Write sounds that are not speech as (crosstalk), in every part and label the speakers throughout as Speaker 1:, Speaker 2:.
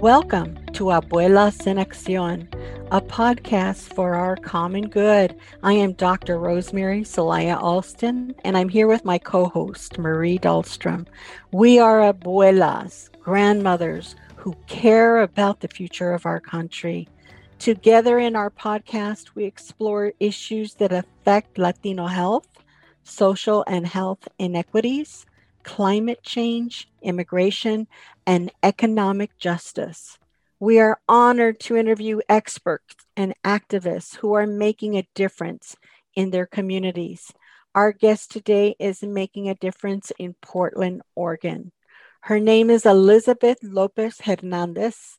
Speaker 1: Welcome to Abuelas en Acción, a podcast for our common good. I am Dr. Rosemary Celaya Alston, and I'm here with my co host, Marie Dahlstrom. We are abuelas, grandmothers who care about the future of our country. Together in our podcast, we explore issues that affect Latino health, social and health inequities, climate change, immigration, and economic justice. We are honored to interview experts and activists who are making a difference in their communities. Our guest today is making a difference in Portland, Oregon. Her name is Elizabeth Lopez Hernandez,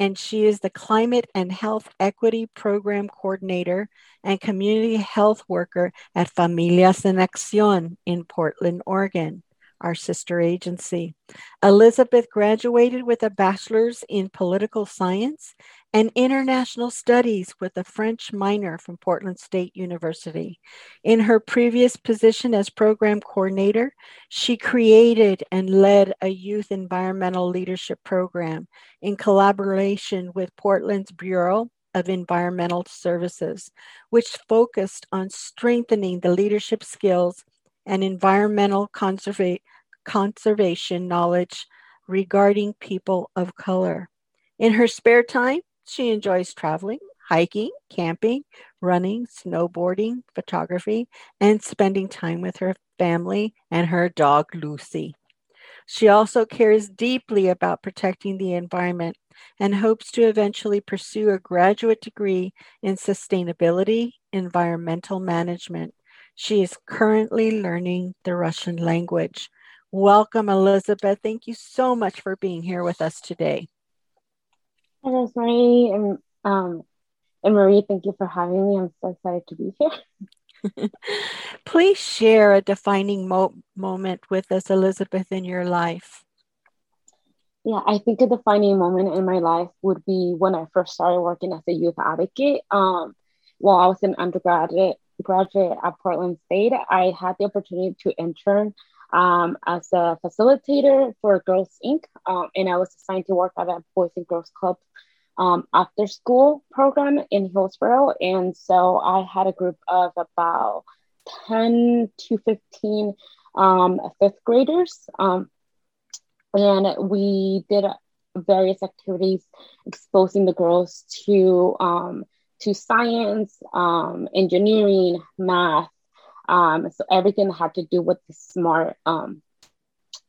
Speaker 1: and she is the Climate and Health Equity Program Coordinator and Community Health Worker at Familias en Acción in Portland, Oregon our sister agency. Elizabeth graduated with a bachelor's in political science and international studies with a French minor from Portland State University. In her previous position as program coordinator, she created and led a youth environmental leadership program in collaboration with Portland's Bureau of Environmental Services, which focused on strengthening the leadership skills and environmental conserva- conservation knowledge regarding people of color. In her spare time, she enjoys traveling, hiking, camping, running, snowboarding, photography, and spending time with her family and her dog Lucy. She also cares deeply about protecting the environment and hopes to eventually pursue a graduate degree in sustainability, environmental management. She is currently learning the Russian language. Welcome, Elizabeth. Thank you so much for being here with us today.
Speaker 2: Hello, Marie and um, and Marie. Thank you for having me. I'm so excited to be here. (laughs)
Speaker 1: Please share a defining mo- moment with us, Elizabeth, in your life.
Speaker 2: Yeah, I think a defining moment in my life would be when I first started working as a youth advocate. Um, while I was an undergraduate graduate at Portland State, I had the opportunity to intern um, as a facilitator for Girls Inc. Um, and I was assigned to work at a Boys and Girls Club um, after school program in Hillsboro. And so I had a group of about 10 to 15 um, fifth graders. Um, and we did various activities exposing the girls to um, to science, engineering, math, um, so everything had to do with the smart, um,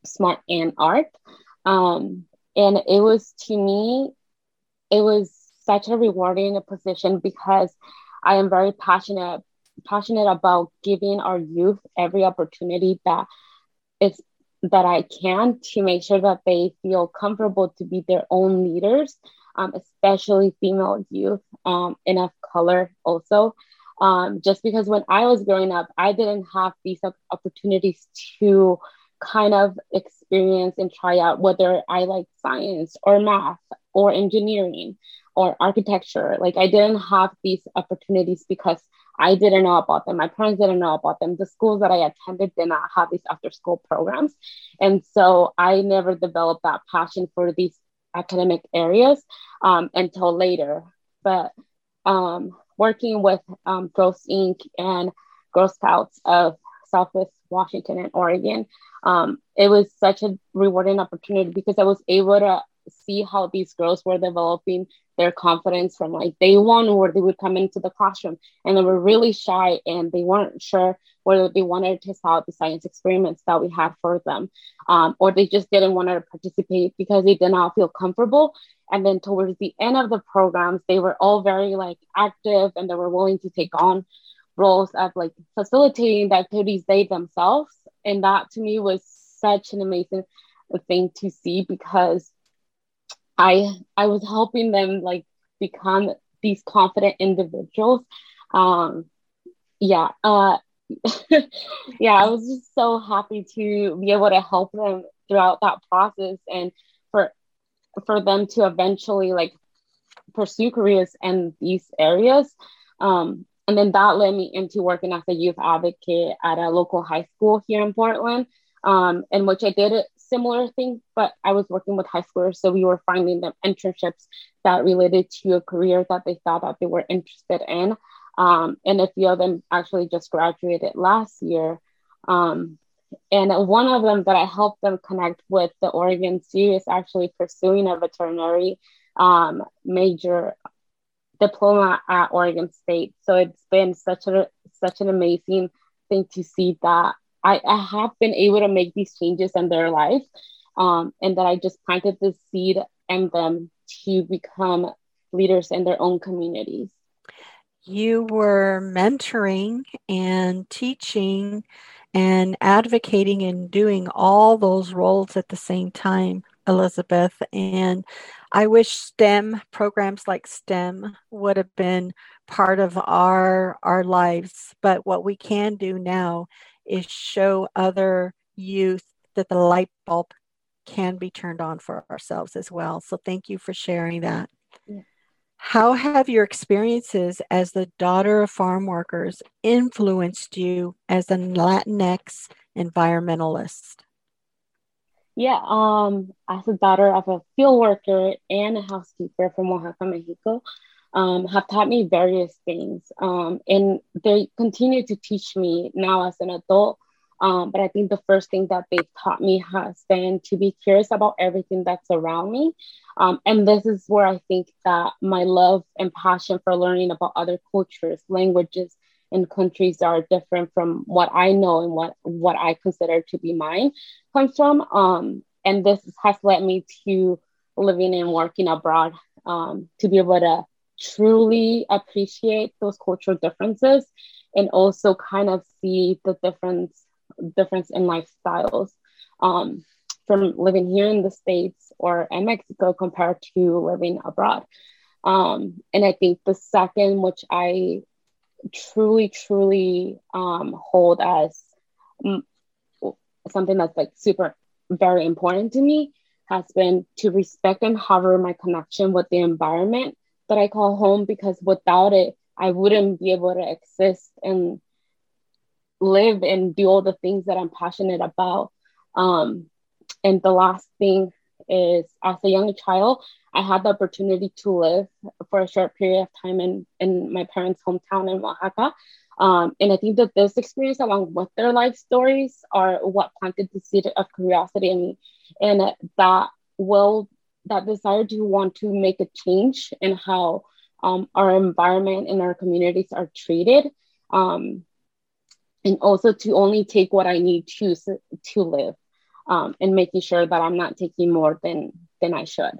Speaker 2: smart and art. Um, and it was to me, it was such a rewarding position because I am very passionate passionate about giving our youth every opportunity that it's that I can to make sure that they feel comfortable to be their own leaders, um, especially female youth um, and of color also. Um, just because when I was growing up, I didn't have these opportunities to kind of experience and try out whether I like science or math or engineering or architecture. Like I didn't have these opportunities because I didn't know about them. My parents didn't know about them. The schools that I attended did not have these after school programs. And so I never developed that passion for these academic areas um, until later. But um, working with um, Girls Inc. and Girl Scouts of Southwest Washington and Oregon, um, it was such a rewarding opportunity because I was able to see how these girls were developing their confidence from like day one where they would come into the classroom and they were really shy and they weren't sure whether they wanted to out the science experiments that we had for them um, or they just didn't want to participate because they did not feel comfortable and then towards the end of the programs they were all very like active and they were willing to take on roles of like facilitating the activities they themselves and that to me was such an amazing thing to see because I I was helping them like become these confident individuals. Um, yeah, uh, (laughs) yeah, I was just so happy to be able to help them throughout that process and for them to eventually like pursue careers in these areas. Um, and then that led me into working as a youth advocate at a local high school here in Portland, um, in which I did a similar thing, but I was working with high schoolers, so we were finding them internships that related to a career that they thought that they were interested in. Um, and a few of them actually just graduated last year. Um, and one of them that I helped them connect with the Oregon Zoo is actually pursuing a veterinary um, major diploma at Oregon State. So it's been such a such an amazing thing to see that I, I have been able to make these changes in their life, um, and that I just planted the seed in them to become leaders in their own communities.
Speaker 1: You were mentoring and teaching and advocating and doing all those roles at the same time, Elizabeth. And I wish STEM programs like STEM would have been part of our our lives. But what we can do now is show other youth that the light bulb can be turned on for ourselves as well. So thank you for sharing that. How have your experiences as the daughter of farm workers influenced you as a Latinx environmentalist?
Speaker 2: Yeah, um, as a daughter of a field worker and a housekeeper from Oaxaca, Mexico, um, have taught me various things. Um, and they continue to teach me now as an adult. Um, but I think the first thing that they've taught me has been to be curious about everything that's around me. Um, and this is where I think that my love and passion for learning about other cultures, languages, and countries that are different from what I know and what, what I consider to be mine comes from. Um, and this has led me to living and working abroad um, to be able to truly appreciate those cultural differences and also kind of see the difference difference in lifestyles um, from living here in the states or in mexico compared to living abroad. Um, and i think the second which i truly truly um, hold as something that's like super very important to me has been to respect and hover my connection with the environment that I call home because without it, I wouldn't be able to exist and live and do all the things that I'm passionate about. Um, and the last thing is, as a young child, I had the opportunity to live for a short period of time in, in my parents' hometown in Oaxaca. Um, and I think that this experience, along with their life stories, are what planted the seed of curiosity in me. And that will that desire to want to make a change in how um, our environment and our communities are treated um, and also to only take what i need to to live um, and making sure that i'm not taking more than than i should.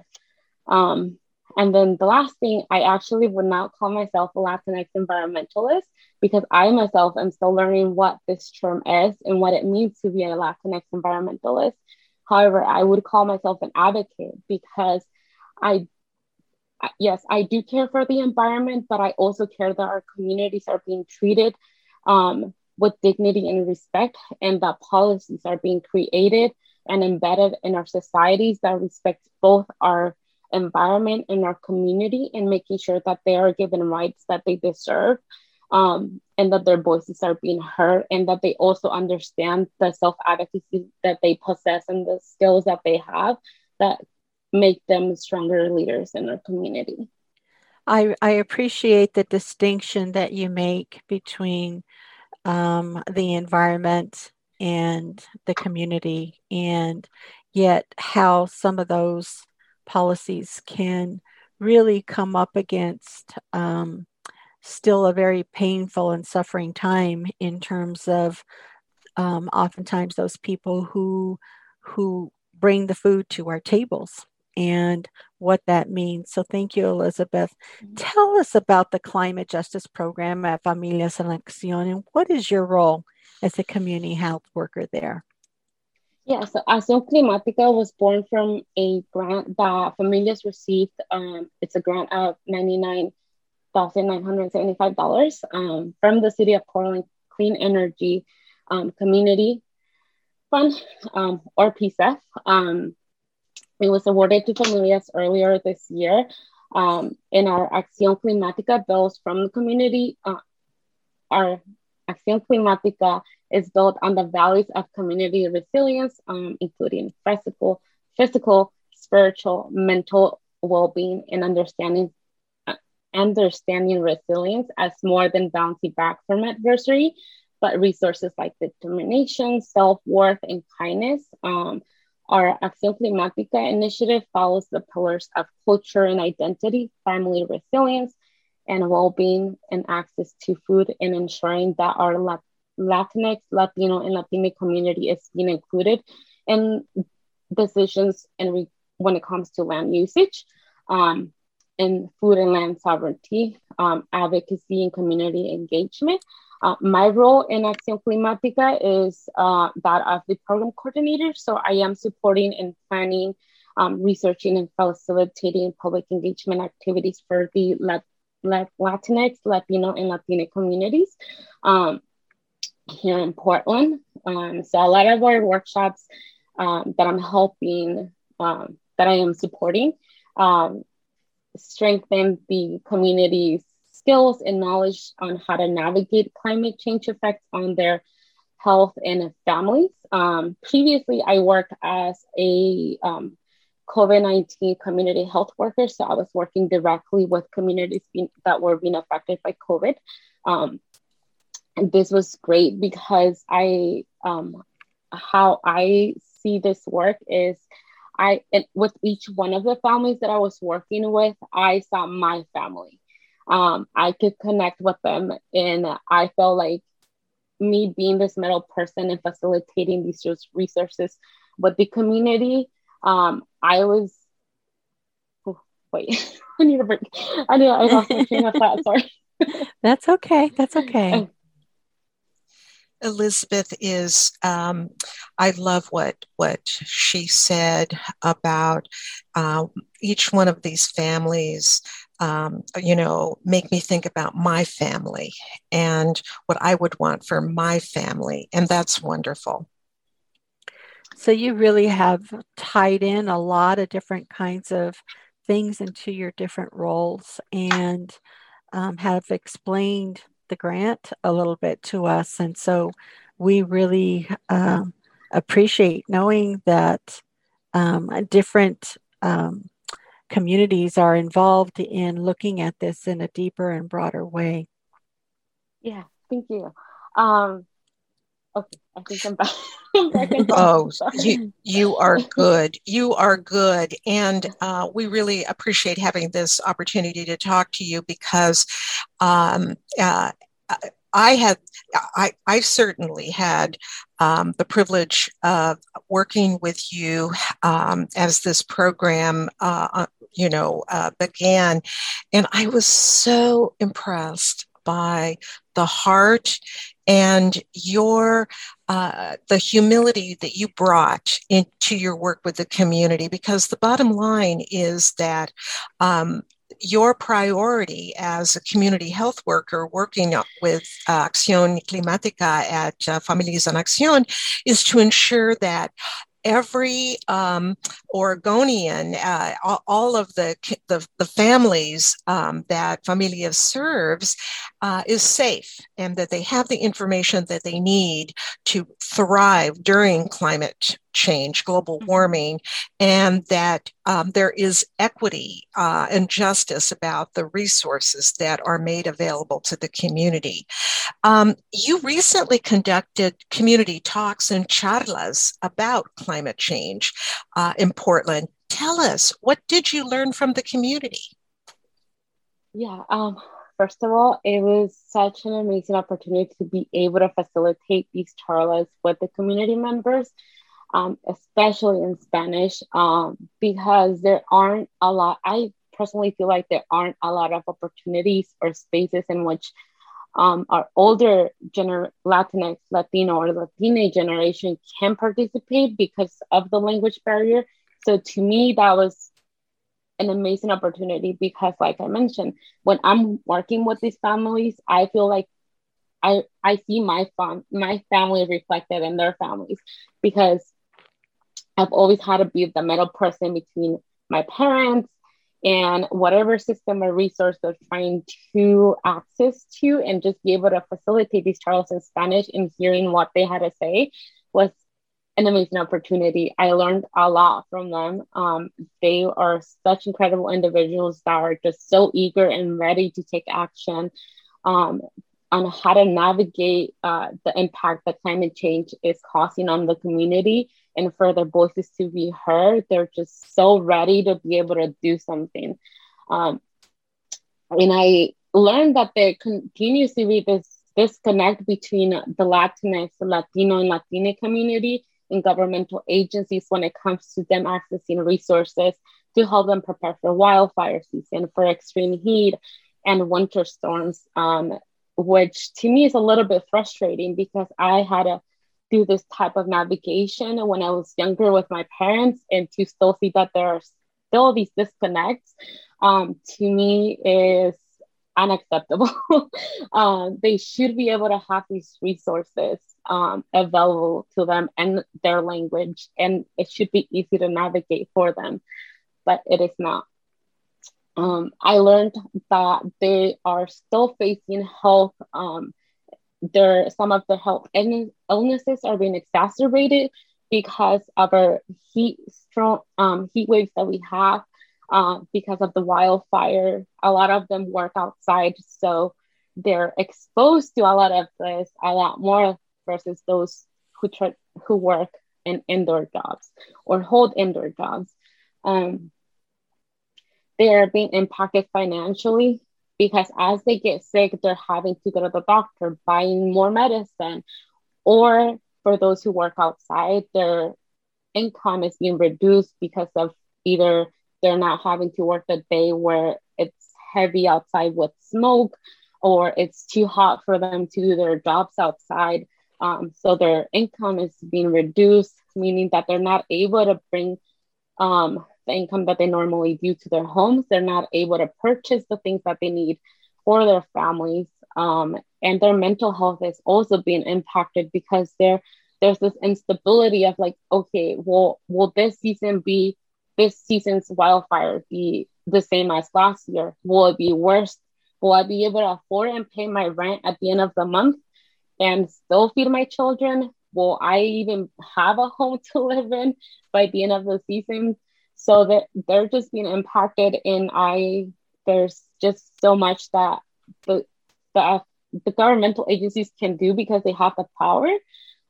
Speaker 2: Um, and then the last thing i actually would not call myself a latinx environmentalist because i myself am still learning what this term is and what it means to be a latinx environmentalist. However, I would call myself an advocate because I, yes, I do care for the environment, but I also care that our communities are being treated um, with dignity and respect, and that policies are being created and embedded in our societies that respect both our environment and our community and making sure that they are given rights that they deserve um, and that their voices are being heard and that they also understand the self advocacy that they possess and the skills that they have that make them stronger leaders in their community.
Speaker 1: I, I appreciate the distinction that you make between um, the environment and the community, and yet how some of those policies can really come up against um, still a very painful and suffering time in terms of um, oftentimes those people who who bring the food to our tables and what that means. So thank you, Elizabeth. Mm-hmm. Tell us about the climate justice program at Familias en Acción and what is your role as a community health worker there?
Speaker 2: Yeah, so Acción Climática was born from a grant that Familias received. Um, it's a grant of 99 $1,975 um, from the City of Portland Clean Energy um, Community Fund, um, or PCEF. It was awarded to familias earlier this year. Um, in our Acción Climática bills from the community, uh, our Acción Climática is built on the values of community resilience, um, including physical, physical, spiritual, mental well-being, and understanding uh, understanding resilience as more than bouncing back from adversity, but resources like determination, self-worth, and kindness. Um, our Acción initiative follows the pillars of culture and identity, family resilience, and well-being and access to food and ensuring that our Latinx, Latino, and Latina community is being included in decisions and re- when it comes to land usage, um, and food and land sovereignty, um, advocacy, and community engagement. Uh, my role in Acción Climática is uh, that of the program coordinator. So I am supporting and planning, um, researching, and facilitating public engagement activities for the Lat- Lat- Latinx, Latino, and Latina communities. Um, here in Portland. Um, so a lot of our workshops um, that I'm helping, um, that I am supporting, um, strengthen the community's skills and knowledge on how to navigate climate change effects on their health and families. Um, previously, I worked as a um, COVID 19 community health worker. So I was working directly with communities being, that were being affected by COVID. Um, and this was great because I um, how I see this work is I it, with each one of the families that I was working with, I saw my family. Um, I could connect with them, and I felt like me being this middle person and facilitating these resources with the community. Um, I was oh, wait, (laughs) I need a break. I need I lost my train of thought. Sorry. (laughs)
Speaker 1: That's okay. That's okay.
Speaker 3: Elizabeth is um, I love what what she said about uh, each one of these families. Um, you know, make me think about my family and what I would want for my family, and that's wonderful.
Speaker 1: So you really have tied in a lot of different kinds of things into your different roles and um, have explained the grant a little bit to us. And so we really um, appreciate knowing that um, different um, communities are involved in looking at this in a deeper and broader way.
Speaker 2: Yeah, thank you. Um, okay, I think (laughs) I'm back.
Speaker 3: oh, (laughs) you, you are good. You are good. And uh, we really appreciate having this opportunity to talk to you because um, uh, I had, I, I certainly had um, the privilege of working with you um, as this program, uh, uh you know, uh, began, and I was so impressed by the heart and your uh, the humility that you brought into your work with the community. Because the bottom line is that um, your priority as a community health worker working with uh, Acción Climática at uh, Familias en Acción is to ensure that every um, Oregonian, uh, all, of the, the, the families um, that Familia serves uh, is safe and that they have the information that they need to thrive during climate change, global mm-hmm. warming, and that um, there is equity uh, and justice about the resources that are made available to the community. Um, you recently conducted community talks and charlas about climate change uh, in Portland. Tell us, what did you learn from the community?
Speaker 2: Yeah, um, first of all, it was such an amazing opportunity to be able to facilitate these charlas with the community members um, especially in Spanish, um, because there aren't a lot. I personally feel like there aren't a lot of opportunities or spaces in which um, our older gener- Latinx, Latino, or Latina generation can participate because of the language barrier. So to me, that was an amazing opportunity because, like I mentioned, when I'm working with these families, I feel like I I see my fam- my family reflected in their families because I've always had to be the middle person between my parents and whatever system or resource they're trying to access to and just be able to facilitate these charlas in Spanish and hearing what they had to say was an amazing opportunity. I learned a lot from them. Um, they are such incredible individuals that are just so eager and ready to take action um, on how to navigate uh, the impact that climate change is causing on the community and for their voices to be heard. They're just so ready to be able to do something. Um, and I learned that there continues to be this disconnect between the Latinx, Latino, and Latina community and governmental agencies when it comes to them accessing resources to help them prepare for wildfire season, for extreme heat and winter storms, um, which to me is a little bit frustrating because I had to do this type of navigation when I was younger with my parents and to still see that there are still these disconnects um, to me is unacceptable. (laughs) um, they should be able to have these resources um, available to them and their language, and it should be easy to navigate for them, but it is not. Um, I learned that they are still facing health. Um, their some of the health illnesses are being exacerbated because of our heat strong um, heat waves that we have uh, because of the wildfire. A lot of them work outside, so they're exposed to a lot of this a lot more versus those who try, who work in indoor jobs or hold indoor jobs. Um, they are being impacted financially because as they get sick, they're having to go to the doctor, buying more medicine, or for those who work outside, their income is being reduced because of either they're not having to work the day where it's heavy outside with smoke or it's too hot for them to do their jobs outside. Um, so their income is being reduced, meaning that they're not able to bring um, the income that they normally do to their homes. They're not able to purchase the things that they need for their families. Um, and their mental health is also being impacted because there there's this instability of like, okay, well, will this season be this season's wildfire be the same as last year? Will it be worse? Will I be able to afford and pay my rent at the end of the month? and still feed my children? Will I even have a home (laughs) to live in by the end of the season? So that they're just being impacted, and I there's just so much that the the the governmental agencies can do because they have the power,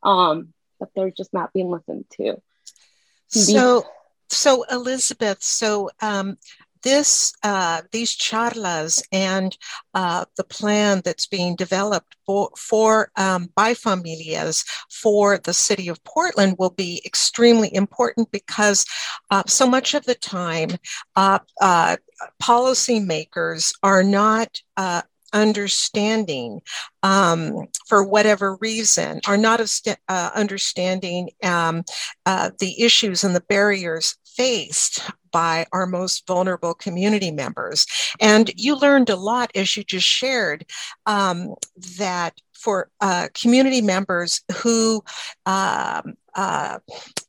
Speaker 2: um, but they're just not being listened to.
Speaker 3: So, so Elizabeth, so um, this uh, these charlas and uh, the plan that's being developed for, for um, by familias for the city of Portland will be extremely important because uh, so much of the time uh, uh, policymakers are not uh, understanding um, for whatever reason are not uh, understanding um, uh, the issues and the barriers faced by our most vulnerable community members. And you learned a lot as you just shared um, that for uh, community members who um, uh,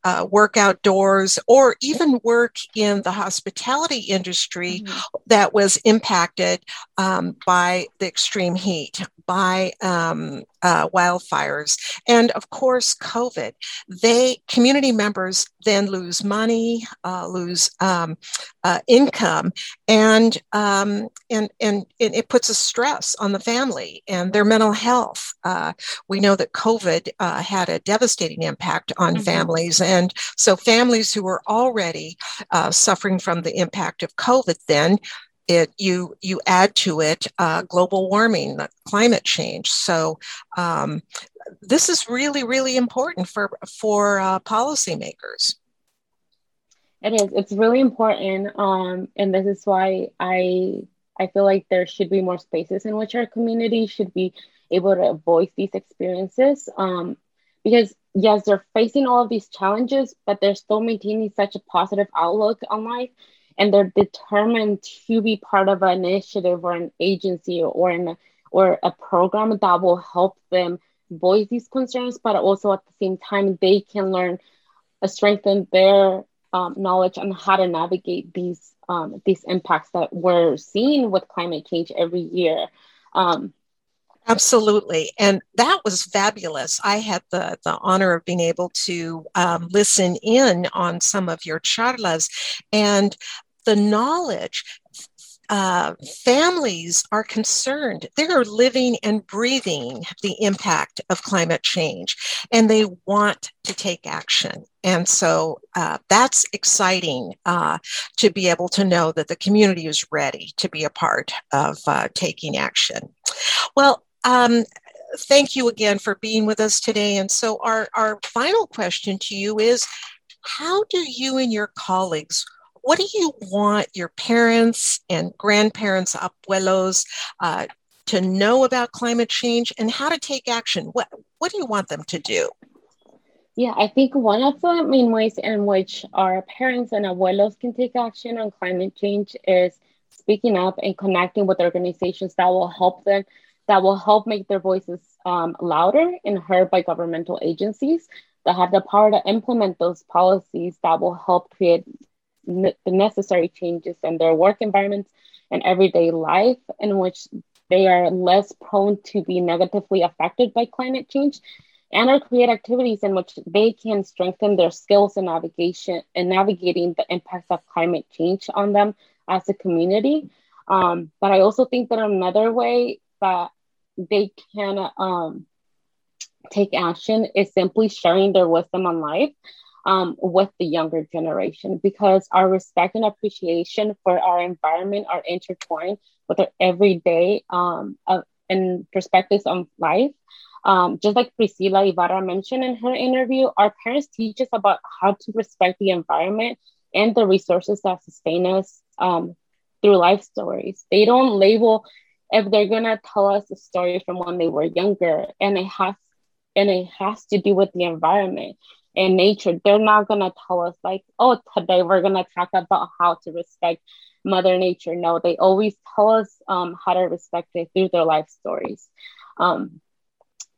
Speaker 3: uh, work outdoors or even work in the hospitality industry mm-hmm. that was impacted um, by the extreme heat, by um, uh, wildfires, and of course COVID. They community members then lose money, uh, lose um, uh, income, and, um, and and and it puts a stress on the family and their mental health. Uh, we know that COVID had a devastating impact on mm-hmm. families. And so families who are already uh, suffering from the impact of COVID, then it you you add to it uh, global warming, climate change. So um, this is really really important for for uh, policymakers.
Speaker 2: It is. It's really important, um, and this is why I I feel like there should be more spaces in which our community should be able to voice these experiences. Um, because yes, they're facing all of these challenges, but they're still maintaining such a positive outlook on life. And they're determined to be part of an initiative or an agency or an or a program that will help them voice these concerns, but also at the same time they can learn, uh, strengthen their um, knowledge on how to navigate these um, these impacts that we're seeing with climate change every year. Um,
Speaker 3: Absolutely. And that was fabulous. I had the, the honor of being able to um, listen in on some of your charlas and the knowledge uh, families are concerned. They are living and breathing the impact of climate change and they want to take action. And so uh, that's exciting uh, to be able to know that the community is ready to be a part of uh, taking action. Well, um, thank you again for being with us today. And so, our, our final question to you is How do you and your colleagues what do you want your parents and grandparents, abuelos, uh, to know about climate change and how to take action? What, what do you want them to do?
Speaker 2: Yeah, I think one of the main ways in which our parents and abuelos can take action on climate change is speaking up and connecting with organizations that will help them, that will help make their voices um, louder and heard by governmental agencies that have the power to implement those policies that will help create the necessary changes in their work environments and everyday life in which they are less prone to be negatively affected by climate change and or create activities in which they can strengthen their skills in navigation and navigating the impacts of climate change on them as a community. Um, but I also think that another way that they can um, take action is simply sharing their wisdom on life um, with the younger generation because our respect and appreciation for our environment are intertwined with our everyday um, uh, and perspectives on life. Um, just like Priscilla Ybarra mentioned in her interview, our parents teach us about how to respect the environment and the resources that sustain us um, through life stories. They don't label if they're gonna tell us a story from when they were younger, and it has and it has to do with the environment and nature, they're not to tell us, like, oh, today we're to talk about how to respect Mother Nature. No, they always tell us um, how to respect it through their life stories um,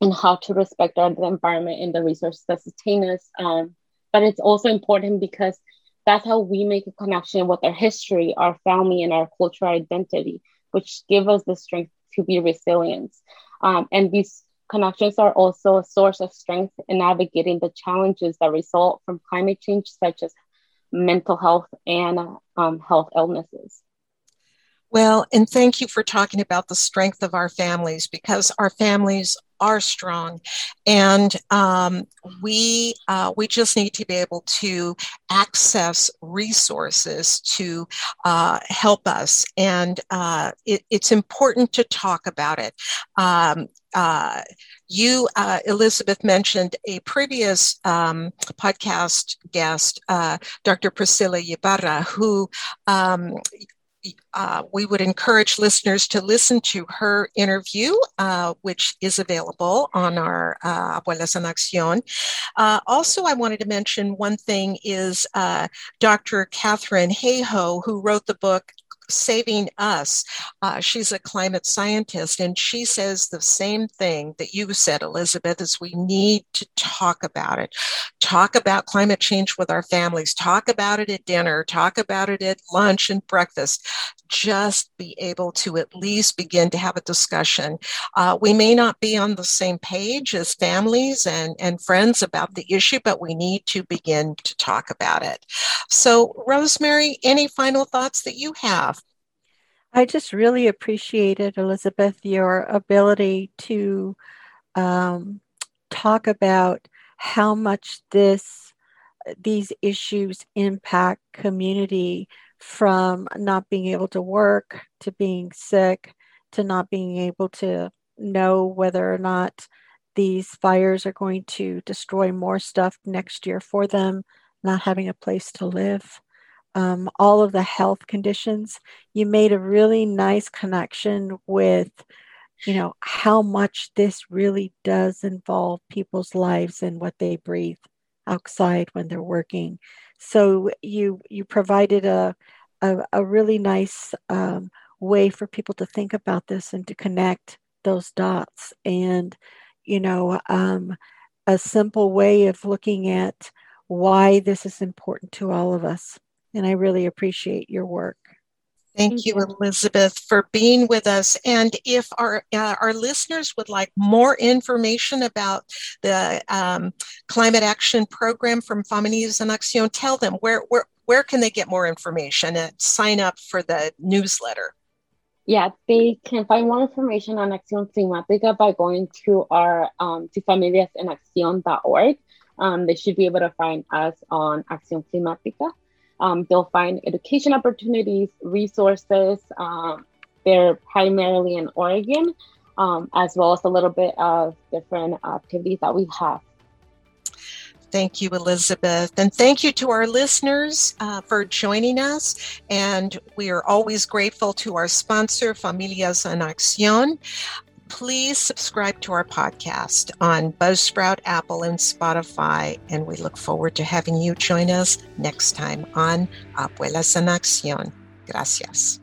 Speaker 2: and how to respect our environment and the resources that sustain us. Um, but it's also important because that's how we make a connection with our history, our family, and our cultural identity, which give us the strength to be resilient. Um, and these Connections are also a source of strength in navigating the challenges that result from climate change, such as mental health and um, health illnesses.
Speaker 3: Well, and thank you for talking about the strength of our families because our families are strong, and um, we uh, we just need to be able to access resources to uh, help us, and uh, it, it's important to talk about it. Um, uh, you, uh, Elizabeth, mentioned a previous um, podcast guest, uh, Dr. Priscilla Ybarra, who um, uh, we would encourage listeners to listen to her interview, uh, which is available on our uh, Abuelas en Acción. Uh, also, I wanted to mention one thing is uh, Dr. Katharine Hayhoe, who wrote the book saving us. Uh, she's a climate scientist, and she says the same thing that you said, Elizabeth, is we need to talk about it. Talk about climate change with our families, talk about it at dinner, talk about it at lunch and breakfast. Just be able to at least begin to have a discussion. Uh, we may not be on the same page as families and, and friends about the issue, but we need to begin to talk about it. So, Rosemary, any final thoughts that you have?
Speaker 1: I just really appreciated, Elizabeth, your ability to um, talk about how much this these issues impact community from not being able to work to being sick to not being able to know whether or not these fires are going to destroy more stuff next year for them, not having a place to live um, all of the health conditions, you made a really nice connection with, you know, how much this really does involve people's lives and what they breathe outside when they're working. So you you provided a a, a really nice um, way for people to think about this and to connect those dots. And you know, um, a simple way of looking at why this is important to all of us. And I really appreciate your work.
Speaker 3: Thank you, Elizabeth, for being with us. And if our uh, our listeners would like more information about the um, climate action program from Familias en Acción, tell them where where where can they get more information and sign up for the newsletter.
Speaker 2: Yeah, they can find more information on Acción Climática by going to our um, to familiasenaccion.org. Um, they should be able to find us on Acción Climática. Um, they'll find education opportunities, resources. Um, they're primarily in Oregon, um, as well as a little bit of different activities that we have.
Speaker 3: Thank you, Elizabeth. And thank you to our listeners uh, for joining us. And we are always grateful to our sponsor, Familias en Acción please subscribe to our podcast on Buzzsprout, Apple, and Spotify. And we look forward to having you join us next time on Abuelas en Acción. Gracias.